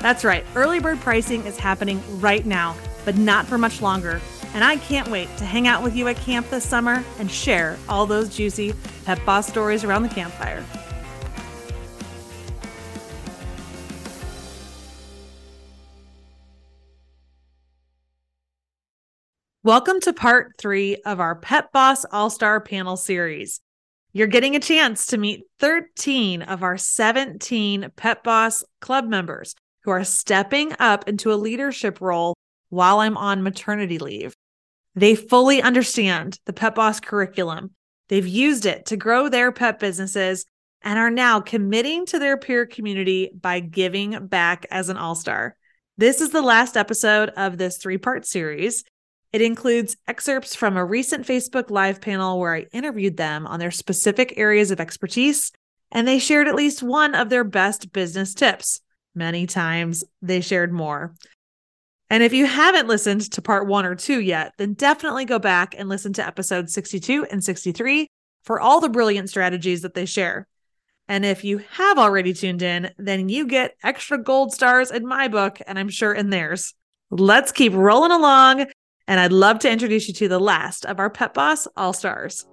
That's right, early bird pricing is happening right now, but not for much longer. And I can't wait to hang out with you at camp this summer and share all those juicy Pet Boss stories around the campfire. Welcome to part three of our Pet Boss All Star Panel Series. You're getting a chance to meet 13 of our 17 Pet Boss Club members who are stepping up into a leadership role while I'm on maternity leave. They fully understand the Pet Boss curriculum. They've used it to grow their pet businesses and are now committing to their peer community by giving back as an all star. This is the last episode of this three part series. It includes excerpts from a recent Facebook Live panel where I interviewed them on their specific areas of expertise, and they shared at least one of their best business tips. Many times they shared more. And if you haven't listened to part one or two yet, then definitely go back and listen to episodes 62 and 63 for all the brilliant strategies that they share. And if you have already tuned in, then you get extra gold stars in my book, and I'm sure in theirs. Let's keep rolling along and I'd love to introduce you to the last of our Pet Boss All Stars.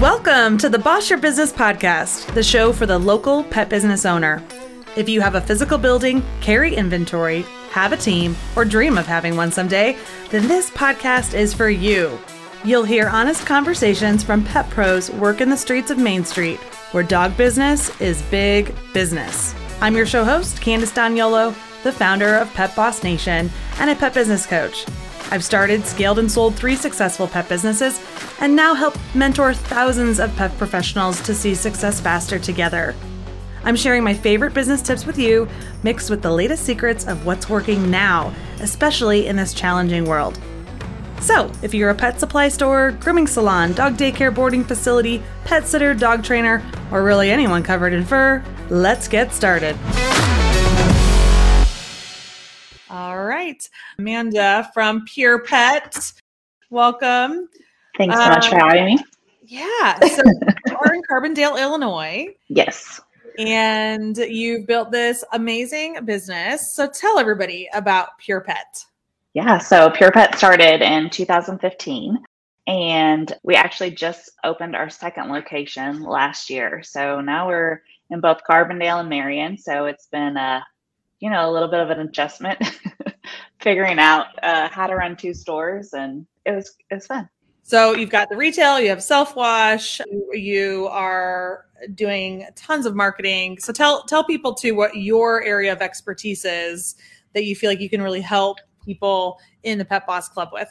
Welcome to the Boss Your Business podcast, the show for the local pet business owner. If you have a physical building, carry inventory, have a team, or dream of having one someday, then this podcast is for you. You'll hear honest conversations from pet pros working the streets of Main Street, where dog business is big business. I'm your show host, Candace D'Agnolo, the founder of Pet Boss Nation and a pet business coach. I've started, scaled, and sold three successful pet businesses and now help mentor thousands of pet professionals to see success faster together. I'm sharing my favorite business tips with you, mixed with the latest secrets of what's working now, especially in this challenging world. So, if you're a pet supply store, grooming salon, dog daycare boarding facility, pet sitter, dog trainer, or really anyone covered in fur, let's get started. Right, Amanda from Pure Pet, welcome. Thanks so much for um, having me. Yeah, so you're in Carbondale, Illinois. Yes. And you've built this amazing business. So tell everybody about Pure Pet. Yeah, so Pure Pet started in 2015 and we actually just opened our second location last year. So now we're in both Carbondale and Marion. So it's been a, you know, a little bit of an adjustment figuring out uh, how to run two stores and it was it was fun. So you've got the retail, you have self wash, you are doing tons of marketing. So tell tell people too what your area of expertise is that you feel like you can really help people in the Pet Boss Club with?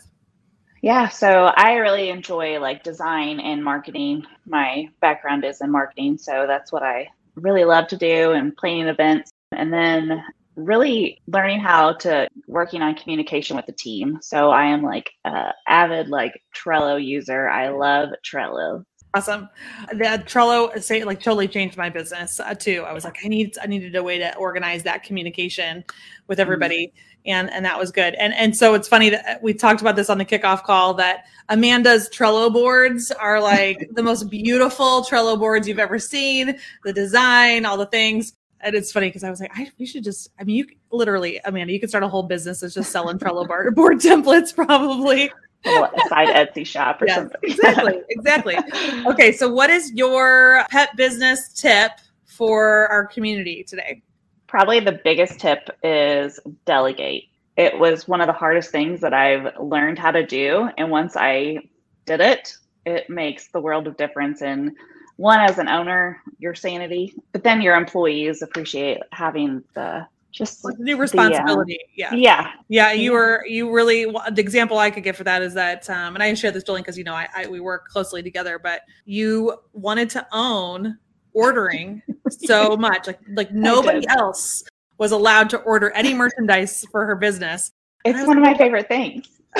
Yeah, so I really enjoy like design and marketing. My background is in marketing, so that's what I really love to do and planning events. And then really learning how to working on communication with the team. So I am like a avid like Trello user. I love Trello. Awesome. The Trello say like totally changed my business uh, too. I was like, I need I needed a way to organize that communication with mm-hmm. everybody and and that was good. And and so it's funny that we talked about this on the kickoff call that Amanda's Trello boards are like the most beautiful Trello boards you've ever seen. The design, all the things. And it's funny because I was like, I, we should just, I mean, you literally, Amanda, you could start a whole business that's just selling Trello board, board templates probably. a side Etsy shop or yes, something. exactly, exactly. Okay, so what is your pet business tip for our community today? Probably the biggest tip is delegate. It was one of the hardest things that I've learned how to do. And once I did it, it makes the world of difference in one as an owner, your sanity, but then your employees appreciate having the just the new responsibility. The, uh, yeah. yeah. Yeah. You were, you really, the example I could give for that is that, um, and I share this, Julian, because, you know, I, I, we work closely together, but you wanted to own ordering so much. Like, like nobody else was allowed to order any merchandise for her business. It's one like, of my favorite things.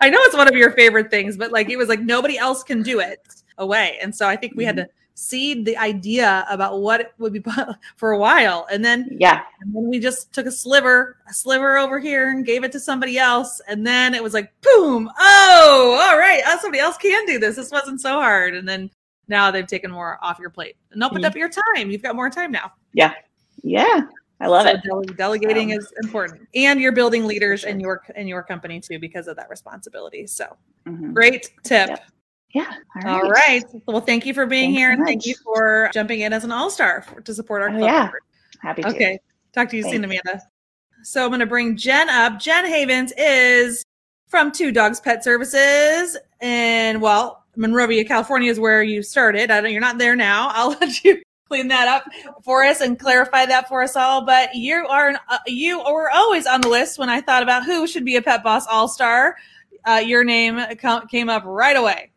I know it's one of your favorite things, but like, it was like nobody else can do it away. And so I think we mm-hmm. had to seed the idea about what it would be for a while and then yeah and then we just took a sliver a sliver over here and gave it to somebody else and then it was like boom oh all right oh, somebody else can do this this wasn't so hard and then now they've taken more off your plate and opened mm-hmm. up your time you've got more time now yeah yeah I love so it. Dele- delegating um, is important, and you're building leaders in your in your company too because of that responsibility. So, mm-hmm. great tip. Yep. Yeah. All right. All right. Well, thank you for being Thanks here, so and much. thank you for jumping in as an all star to support our oh, club. Oh, yeah. Happy to. Okay. Talk to you Thanks. soon, Amanda. So I'm going to bring Jen up. Jen Havens is from Two Dogs Pet Services, and well, Monrovia, California is where you started. I know you're not there now. I'll let you clean that up for us and clarify that for us all. But you are uh, you were always on the list when I thought about who should be a Pet Boss All Star. Uh, your name came up right away.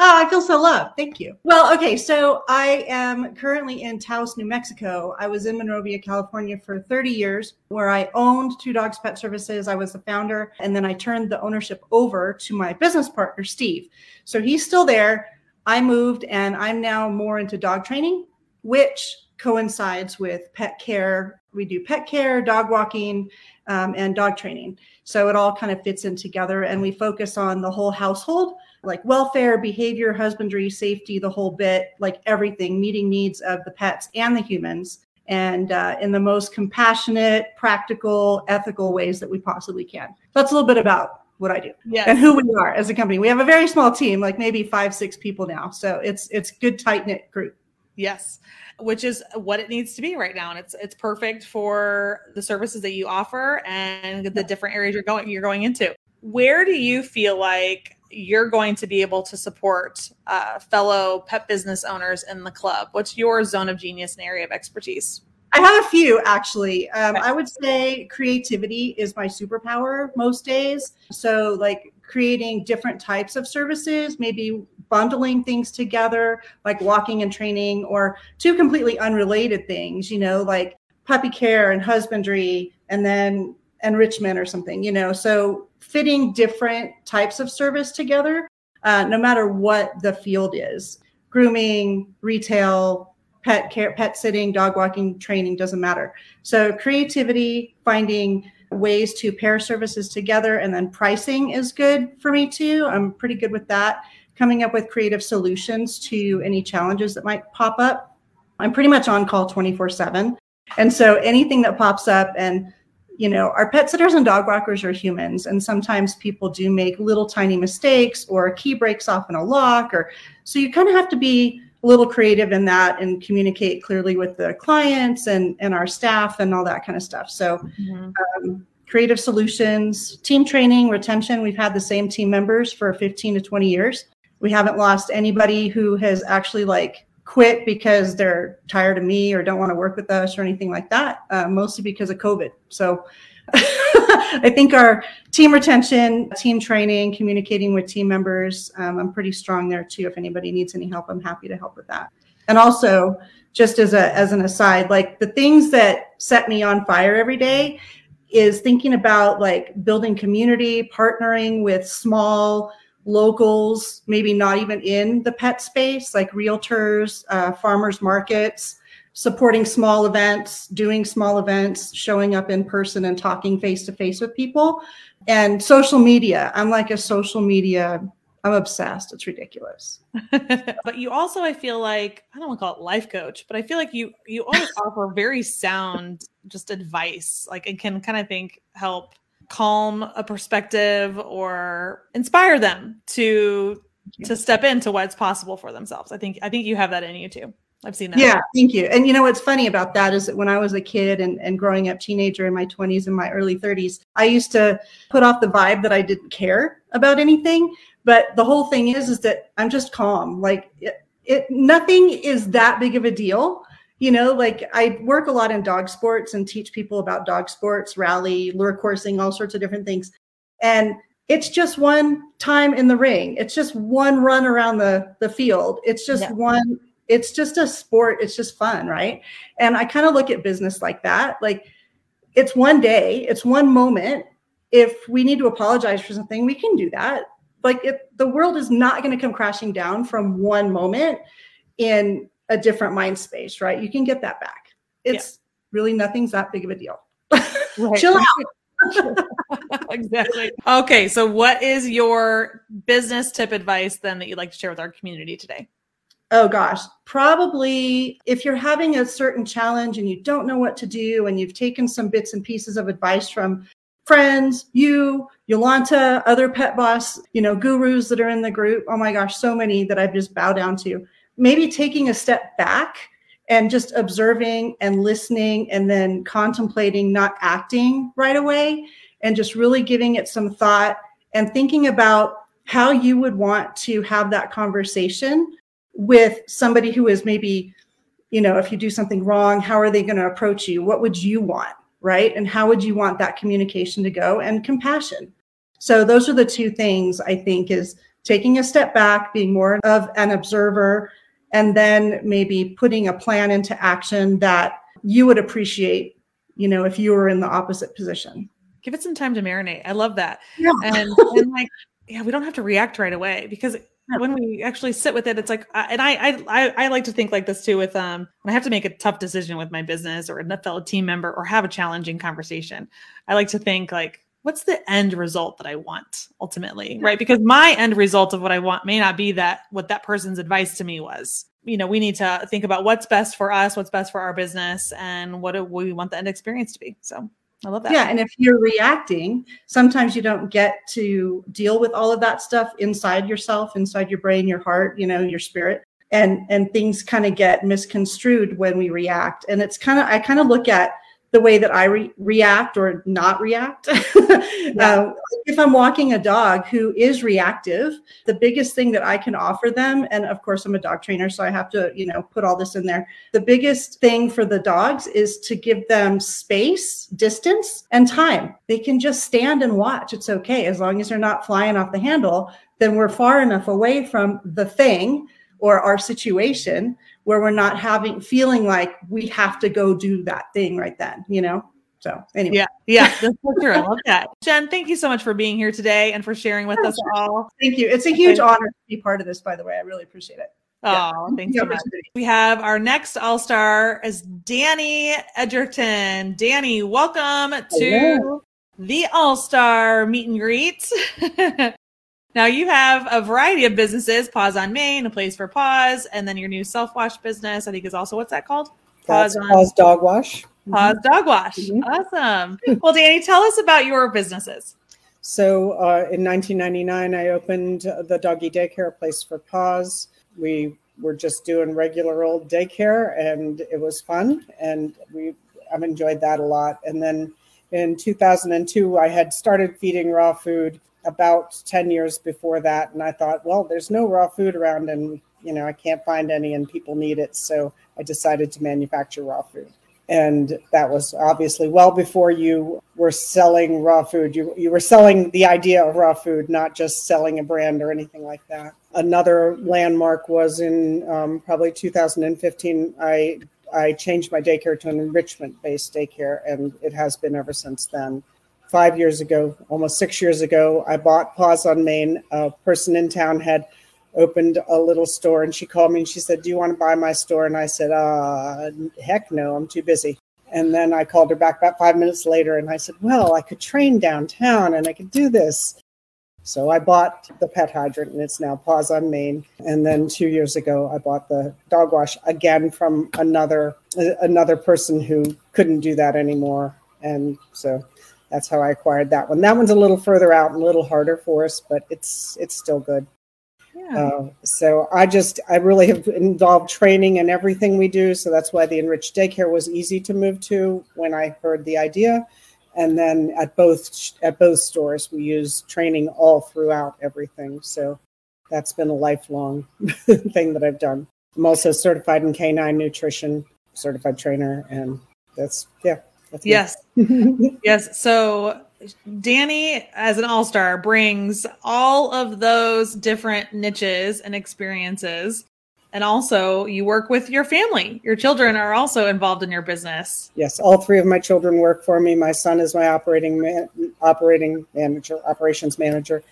Oh, I feel so loved. Thank you. Well, okay, so I am currently in Taos, New Mexico. I was in Monrovia, California for 30 years, where I owned Two Dogs Pet Services. I was the founder, and then I turned the ownership over to my business partner, Steve. So he's still there. I moved, and I'm now more into dog training, which coincides with pet care. We do pet care, dog walking, um, and dog training. So it all kind of fits in together, and we focus on the whole household like welfare, behavior, husbandry, safety, the whole bit, like everything, meeting needs of the pets and the humans, and uh, in the most compassionate, practical, ethical ways that we possibly can. That's a little bit about what I do yes. and who we are as a company. We have a very small team, like maybe five, six people now. So it's it's good, tight knit group. Yes, which is what it needs to be right now, and it's it's perfect for the services that you offer and the different areas you're going you're going into. Where do you feel like you're going to be able to support uh, fellow pet business owners in the club? What's your zone of genius and area of expertise? I have a few actually. Um, okay. I would say creativity is my superpower most days. So, like creating different types of services, maybe bundling things together, like walking and training, or two completely unrelated things, you know, like puppy care and husbandry, and then enrichment or something, you know. So, fitting different types of service together, uh, no matter what the field is grooming, retail, pet care, pet sitting, dog walking, training, doesn't matter. So, creativity, finding ways to pair services together, and then pricing is good for me too. I'm pretty good with that. Coming up with creative solutions to any challenges that might pop up. I'm pretty much on call 24 7. And so anything that pops up and you know, our pet sitters and dog walkers are humans, and sometimes people do make little tiny mistakes or a key breaks off in a lock, or so you kind of have to be a little creative in that and communicate clearly with the clients and and our staff and all that kind of stuff. So. Mm-hmm. Um, creative solutions, team training, retention. We've had the same team members for 15 to 20 years. We haven't lost anybody who has actually like quit because they're tired of me or don't want to work with us or anything like that, uh, mostly because of COVID. So I think our team retention, team training, communicating with team members, um, I'm pretty strong there too. If anybody needs any help, I'm happy to help with that. And also, just as a as an aside, like the things that set me on fire every day is thinking about like building community, partnering with small locals, maybe not even in the pet space, like realtors, uh, farmers markets, supporting small events, doing small events, showing up in person and talking face to face with people. And social media, I'm like a social media, I'm obsessed. It's ridiculous. but you also, I feel like, I don't want to call it life coach, but I feel like you you always offer very sound just advice, like and can kind of think help calm a perspective or inspire them to to step into what's possible for themselves. I think I think you have that in you too. I've seen that. Yeah, thank you. And you know what's funny about that is that when I was a kid and, and growing up teenager in my 20s and my early 30s, I used to put off the vibe that I didn't care about anything. But the whole thing is is that I'm just calm. Like it, it nothing is that big of a deal. You know, like I work a lot in dog sports and teach people about dog sports, rally, lure coursing, all sorts of different things. And it's just one time in the ring. It's just one run around the the field. It's just yeah. one it's just a sport it's just fun right and i kind of look at business like that like it's one day it's one moment if we need to apologize for something we can do that like if the world is not going to come crashing down from one moment in a different mind space right you can get that back it's yeah. really nothing's that big of a deal right. chill out exactly okay so what is your business tip advice then that you'd like to share with our community today Oh gosh, probably if you're having a certain challenge and you don't know what to do and you've taken some bits and pieces of advice from friends, you, Yolanta, other pet boss, you know, gurus that are in the group. Oh my gosh, so many that I've just bowed down to. Maybe taking a step back and just observing and listening and then contemplating, not acting right away, and just really giving it some thought and thinking about how you would want to have that conversation with somebody who is maybe, you know, if you do something wrong, how are they going to approach you? What would you want? Right. And how would you want that communication to go? And compassion. So those are the two things I think is taking a step back, being more of an observer, and then maybe putting a plan into action that you would appreciate, you know, if you were in the opposite position. Give it some time to marinate. I love that. Yeah. And, and like, yeah, we don't have to react right away because when we actually sit with it, it's like, and I, I, I like to think like this too. With um, when I have to make a tough decision with my business or a fellow team member or have a challenging conversation, I like to think like, what's the end result that I want ultimately, right? Because my end result of what I want may not be that what that person's advice to me was. You know, we need to think about what's best for us, what's best for our business, and what do we want the end experience to be. So I love that. Yeah. And if you're reacting, sometimes you don't get to deal with all of that stuff inside yourself, inside your brain, your heart, you know, your spirit. And and things kind of get misconstrued when we react. And it's kind of I kind of look at the way that I re- react or not react. yeah. uh, if I'm walking a dog who is reactive, the biggest thing that I can offer them, and of course I'm a dog trainer, so I have to, you know, put all this in there. The biggest thing for the dogs is to give them space, distance, and time. They can just stand and watch. It's okay as long as they're not flying off the handle. Then we're far enough away from the thing or our situation where we're not having feeling like we have to go do that thing right then, you know? So anyway. Yeah, yeah, that's so true. I love that. Jen, thank you so much for being here today and for sharing with us all. Thank you. It's a huge honor to be part of this, by the way. I really appreciate it. Oh, yeah. thanks so much. We have our next All Star is Dani Edgerton. Dani, welcome to Hello. the All Star meet and greet. Now you have a variety of businesses, Paws on Main, a place for paws, and then your new self-wash business, I think is also what's that called? Paws, on paws Dog Wash. Paws mm-hmm. Dog Wash. Mm-hmm. Awesome. well, Dani, tell us about your businesses. So uh, in 1999, I opened the doggy daycare place for paws. We were just doing regular old daycare, and it was fun, and we I've enjoyed that a lot. And then in 2002, I had started feeding raw food about 10 years before that. And I thought, well, there's no raw food around and, you know, I can't find any and people need it. So I decided to manufacture raw food. And that was obviously well before you were selling raw food. You, you were selling the idea of raw food, not just selling a brand or anything like that. Another landmark was in um, probably 2015. I I changed my daycare to an enrichment based daycare, and it has been ever since then five years ago, almost six years ago, I bought Paws on Main. A person in town had opened a little store and she called me and she said, Do you want to buy my store? And I said, uh, heck no, I'm too busy. And then I called her back about five minutes later and I said, Well, I could train downtown and I could do this. So I bought the pet hydrant and it's now Paws on Main. And then two years ago, I bought the dog wash again from another another person who couldn't do that anymore. And so that's how I acquired that one. That one's a little further out and a little harder for us, but it's it's still good. Yeah. Uh, so I just I really have involved training in everything we do. So that's why the enriched daycare was easy to move to when I heard the idea. And then at both at both stores, we use training all throughout everything. So that's been a lifelong thing that I've done. I'm also certified in canine nutrition, certified trainer, and that's yeah. That's yes, yes. So Dani, as an all star, brings all of those different niches and experiences. And also, you work with your family. Your children are also involved in your business. Yes, all three of my children work for me. My son is my operating man, operating manager, operations manager.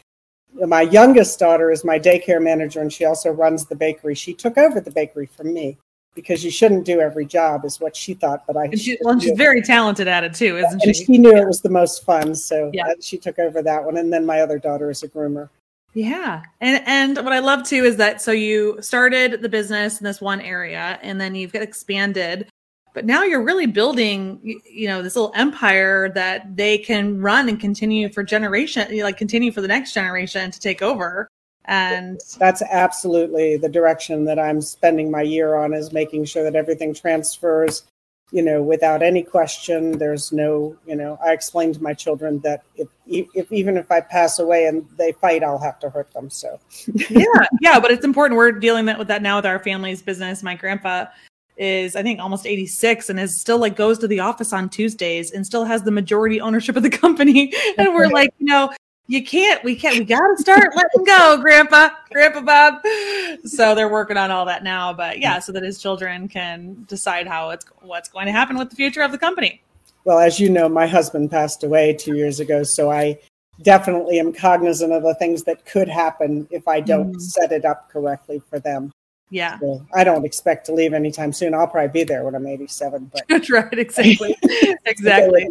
My youngest daughter is my daycare manager, and she also runs the bakery. She took over the bakery from me because you shouldn't do every job is what she thought but i and she, well, she's very talented at it too isn't and she she knew yeah. it was the most fun so yeah. she took over that one and then my other daughter is a groomer yeah and and what i love too is that so you started the business in this one area and then you've expanded but now you're really building you know this little empire that they can run and continue for generation like continue for the next generation to take over and that's absolutely the direction that i'm spending my year on is making sure that everything transfers you know without any question. There's no you know i explained to my children that if, if even if i pass away and they fight i'll have to hurt them so. Yeah yeah but it's important. We're dealing with that now with our family's business. My grandpa is I think almost 86 and is still like goes to the office on Tuesdays and still has the majority ownership of the company. And we're like, you know, you can't we can't we gotta start letting go grandpa grandpa bob. So they're working on all that now but yeah so that his children can decide how it's what's going to happen with the future of the company. Well as you know my husband passed away two years ago so i definitely am cognizant of the things that could happen if i don't mm. set it up correctly for them yeah. So I don't expect to leave anytime soon. I'll probably be there when I'm 87. But that's right. Exactly. exactly.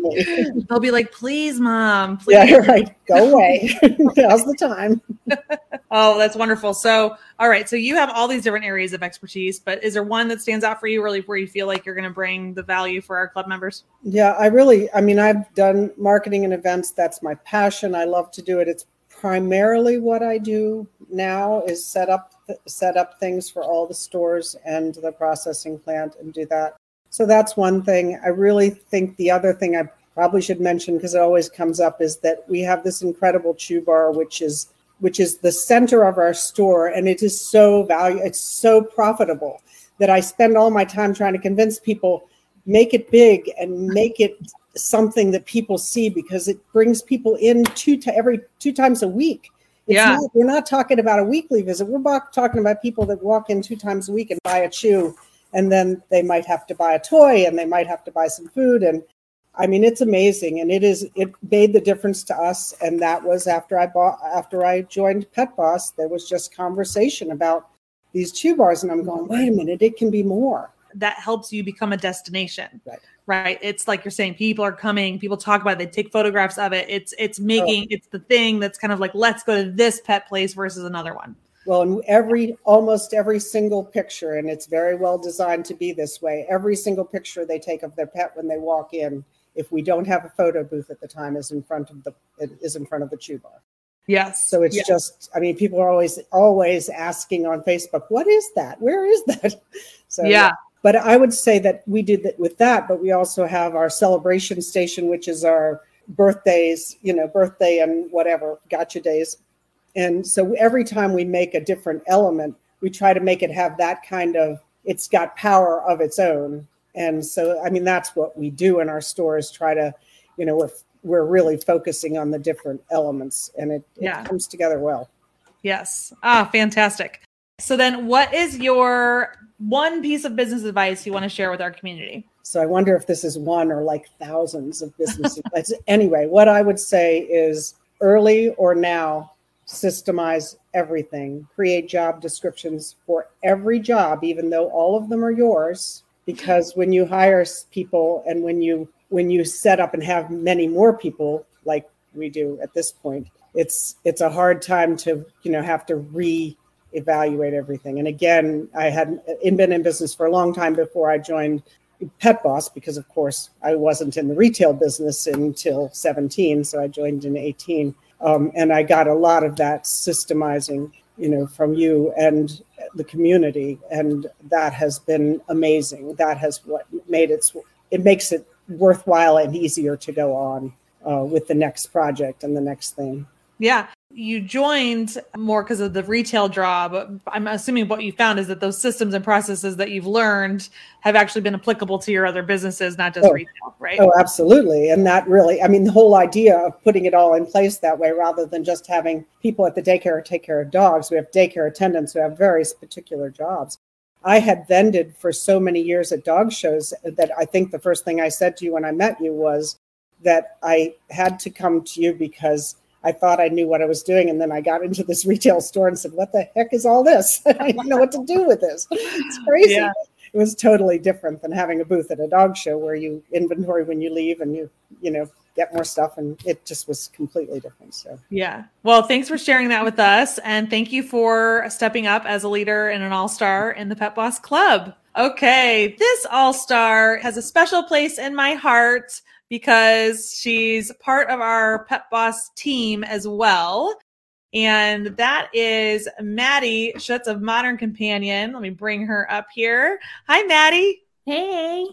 They'll be like, please, mom. Please. Yeah, right. Go away. Now's the time. oh, that's wonderful. So, all right. So you have all these different areas of expertise, but is there one that stands out for you really where you feel like you're going to bring the value for our club members? Yeah, I really, I mean, I've done marketing and events. That's my passion. I love to do it. It's primarily what I do now is set up set up things for all the stores and the processing plant and do that. So that's one thing. I really think the other thing I probably should mention because it always comes up is that we have this incredible chew bar which is which is the center of our store and it is so value it's so profitable that I spend all my time trying to convince people make it big and make it something that people see because it brings people in two to every two times a week it's yeah. Not, we're not talking about a weekly visit. We're talking about people that walk in two times a week and buy a chew, and then they might have to buy a toy and they might have to buy some food. And I mean, it's amazing, and it is. It made the difference to us, and that was after I bought after I joined Pet Boss. There was just conversation about these chew bars, and I'm going, wait a minute, it can be more. That helps you become a destination. Right right? It's like you're saying people are coming people talk about it they take photographs of it. It's it's making oh. it's the thing that's kind of like let's go to this pet place versus another one. Well in every almost every single picture and it's very well designed to be this way every single picture they take of their pet when they walk in if we don't have a photo booth at the time is in front of the is in front of the chew bar yes. So it's yes. just i mean people are always always asking on facebook what is that? Where is that? So yeah but I would say that we did that with that, but we also have our celebration station, which is our birthdays, you know, birthday and whatever, gotcha days. And so every time we make a different element, we try to make it have that kind of, it's got power of its own. And so, I mean, that's what we do in our stores, try to, you know, we're, we're really focusing on the different elements and it, it yeah. comes together well. Yes. Ah, fantastic. So then what is your one piece of business advice you want to share with our community? So I wonder if this is one or like thousands of business advice. Anyway, what I would say is early or now, systemize everything, create job descriptions for every job, even though all of them are yours. Because when you hire people and when you when you set up and have many more people like we do at this point, it's it's a hard time to you know have to re evaluate everything. And again, I had been in business for a long time before I joined Pet Boss because, of course, I wasn't in the retail business until 17, so I joined in 18. Um, and I got a lot of that systemizing, you know, from you and the community, and that has been amazing. That has what made it. It makes it worthwhile and easier to go on uh, with the next project and the next thing. Yeah you joined more because of the retail draw, but I'm assuming what you found is that those systems and processes that you've learned have actually been applicable to your other businesses, not just oh, retail, right? Oh, absolutely. And that really, I mean, the whole idea of putting it all in place that way rather than just having people at the daycare take care of dogs, we have daycare attendants who have very particular jobs. I had vended for so many years at dog shows that I think the first thing I said to you when I met you was that I had to come to you because I thought I knew what I was doing. And then I got into this retail store and said, What the heck is all this? I didn't know what to do with this. It's crazy. Yeah. It was totally different than having a booth at a dog show where you inventory when you leave and you, you know, get more stuff. And it just was completely different. So, yeah. Well, thanks for sharing that with us. And thank you for stepping up as a leader and an all star in the Pet Boss Club. Okay. This all star has a special place in my heart because she's part of our Pet Boss team as well. And that is Maddie Shutts of Modern Companion. Let me bring her up here. Hi, Maddie. Hey.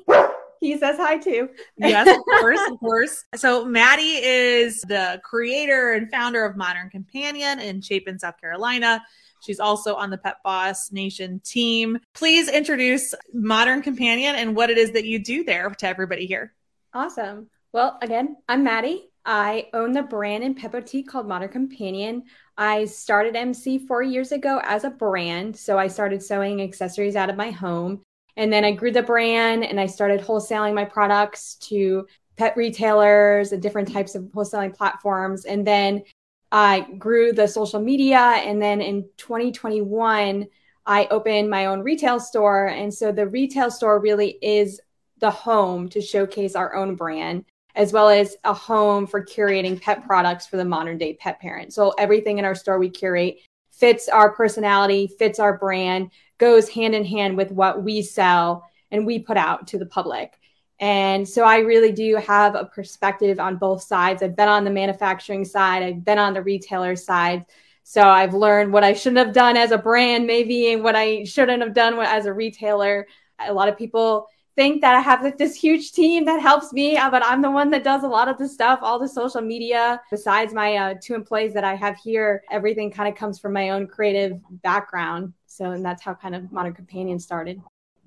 He says hi too. yes, of course, of course. So Maddie is the creator and founder of Modern Companion in Chapin, South Carolina. She's also on the Pet Boss Nation team. Please introduce Modern Companion and what it is that you do there to everybody here. Awesome. Well, again, I'm Maddie. I own the brand and pet boutique called Modern Companion. I started MC four years ago as a brand. So I started sewing accessories out of my home. And then I grew the brand and I started wholesaling my products to pet retailers and different types of wholesaling platforms. And then I grew the social media. And then in 2021, I opened my own retail store. And so the retail store really is the home to showcase our own brand, as well as a home for curating pet products for the modern day pet parent. So everything in our store we curate fits our personality, fits our brand, goes hand in hand with what we sell and we put out to the public. And so I really do have a perspective on both sides. I've been on the manufacturing side, I've been on the retailer side. So I've learned what I shouldn't have done as a brand, maybe, and what I shouldn't have done as a retailer. A lot of people think that I have like, this huge team that helps me, uh, but I'm the one that does a lot of the stuff, all the social media. Besides my uh, two employees that I have here, everything kind of comes from my own creative background. So, and that's how kind of Modern Companion started.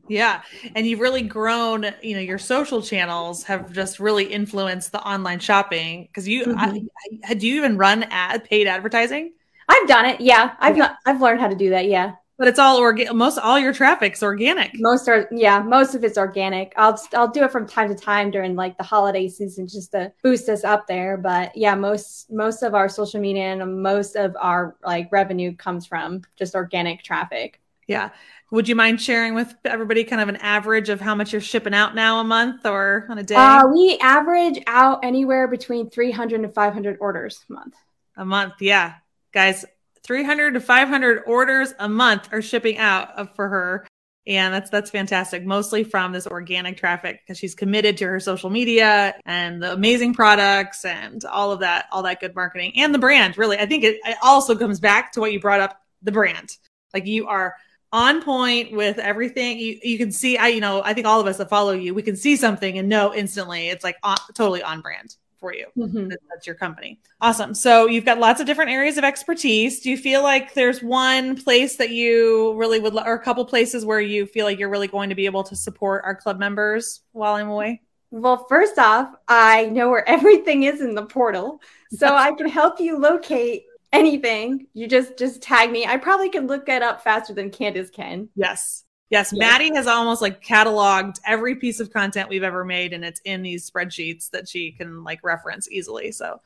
Yeah. And you've really grown, you know, your social channels have just really influenced the online shopping because you, mm-hmm. I, I, do you even run ad paid advertising? I've done it. Yeah. I've, not, I've learned how to do that. Yeah. But it's all organic. Most all your traffic's organic. Most are, yeah, most of it's organic. I'll I'll do it from time to time during like the holiday season just to boost us up there. But yeah, most most of our social media and most of our like revenue comes from just organic traffic. Yeah. Would you mind sharing with everybody kind of an average of how much you're shipping out now a month or on a day? Uh, we average out anywhere between 300 and 500 orders a month. A month, yeah. Guys, 300 to 500 orders a month are shipping out for her. And that's that's fantastic mostly from this organic traffic because she's committed to her social media and the amazing products and all of that all that good marketing and the brand really. I think it, it also comes back to what you brought up the brand. Like you are on point with everything. You, you can see i you know i think all of us that follow you we can see something and know instantly it's like on, totally on brand for you. Mm-hmm. That's your company. Awesome. So you've got lots of different areas of expertise. Do you feel like there's one place that you really would, or a couple places where you feel like you're really going to be able to support our club members while I'm away? Well, first off, I know where everything is in the portal, so I can help you locate anything. You just just tag me. I probably can look it up faster than Candace can. Yes. Yes, Maddie has almost like cataloged every piece of content we've ever made, and it's in these spreadsheets that she can like reference easily. So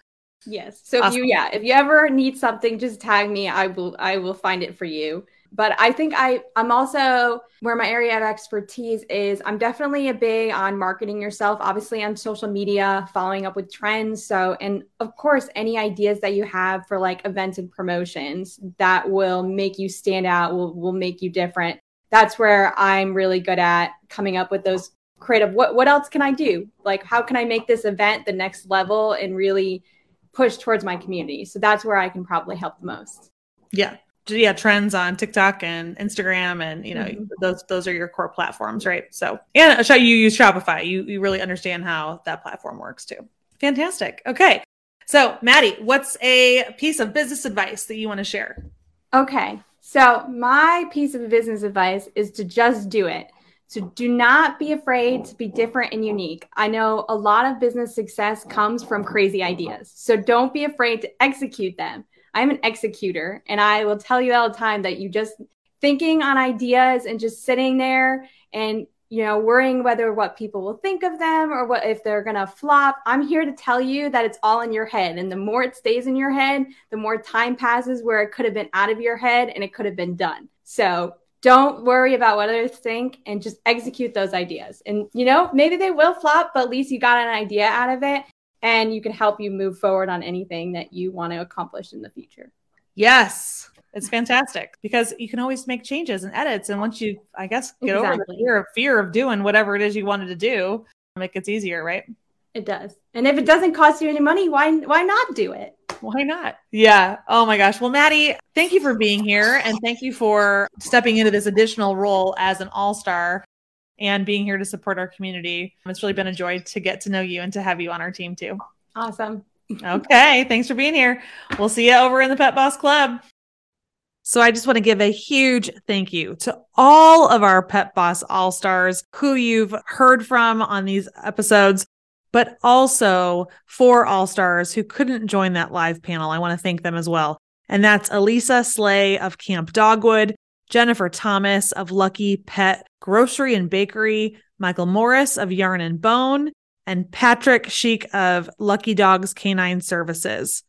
Yes. So awesome. if you yeah, if you ever need something, just tag me. I will I will find it for you. But I think I I'm also where my area of expertise is I'm definitely a big on marketing yourself, obviously on social media, following up with trends. So and of course any ideas that you have for like events and promotions that will make you stand out, will will make you different. That's where I'm really good at coming up with those creative what what else can I do? Like how can I make this event the next level and really push towards my community? So that's where I can probably help the most. Yeah, yeah trends on TikTok and Instagram and you know mm-hmm. those those are your core platforms right so and I'll show you use Shopify you you really understand how that platform works too fantastic okay so Maddie what's a piece of business advice that you want to share okay so my piece of business advice is to just do it so do not be afraid to be different and unique. I know a lot of business success comes from crazy ideas. So don't be afraid to execute them. I'm an executor, and I will tell you all the time that you just thinking on ideas and just sitting there and you know worrying whether what people will think of them or what if they're gonna flop i'm here to tell you that it's all in your head and the more it stays in your head the more time passes where it could have been out of your head and it could have been done so don't worry about what others think and just execute those ideas and you know maybe they will flop but at least you got an idea out of it and you can help you move forward on anything that you want to accomplish in the future. Yes. It's fantastic because you can always make changes and edits. And once you, I guess, get exactly. over the fear of, fear of doing whatever it is you wanted to do, it gets easier, right? It does. And if it doesn't cost you any money, why why not do it? Why not? Yeah. Oh my gosh. Well, Maddie, thank you for being here and thank you for stepping into this additional role as an all-star and being here to support our community. It's really been a joy to get to know you and to have you on our team too. Awesome. okay. Thanks for being here. We'll see you over in the Pet Boss Club. So I just want to give a huge thank you to all of our Pet Boss All Stars who you've heard from on these episodes, but also four All Stars who couldn't join that live panel. I want to thank them as well. And that's Elisa Slay of Camp Dogwood, Jennifer Thomas of Lucky Pet Grocery and Bakery, Michael Morris of Yarn and Bone, and Patrick Sheik of Lucky Dogs Canine Services.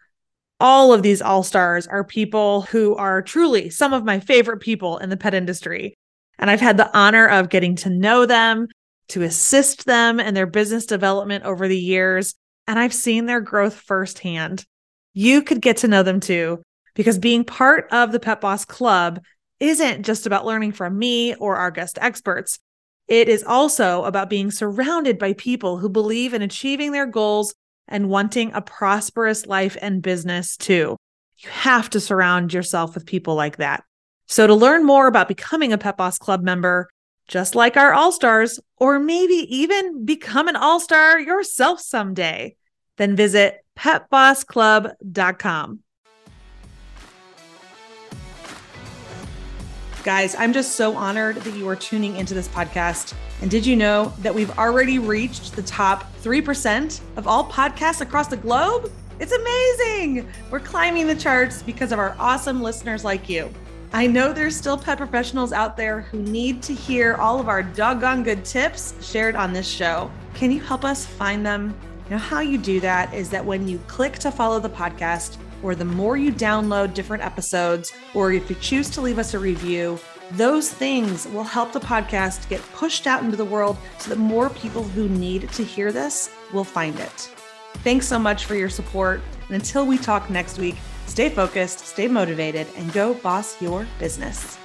All of these all stars are people who are truly some of my favorite people in the pet industry. And I've had the honor of getting to know them, to assist them in their business development over the years. And I've seen their growth firsthand. You could get to know them too, because being part of the Pet Boss Club isn't just about learning from me or our guest experts. It is also about being surrounded by people who believe in achieving their goals and wanting a prosperous life and business too. You have to surround yourself with people like that. So, to learn more about becoming a Pet Boss Club member, just like our All Stars, or maybe even become an All Star yourself someday, then visit petbossclub.com. Guys, I'm just so honored that you are tuning into this podcast. And did you know that we've already reached the top 3% of all podcasts across the globe? It's amazing. We're climbing the charts because of our awesome listeners like you. I know there's still pet professionals out there who need to hear all of our doggone good tips shared on this show. Can you help us find them? Now, how you do that is that when you click to follow the podcast, or the more you download different episodes, or if you choose to leave us a review, those things will help the podcast get pushed out into the world so that more people who need to hear this will find it. Thanks so much for your support. And until we talk next week, stay focused, stay motivated, and go boss your business.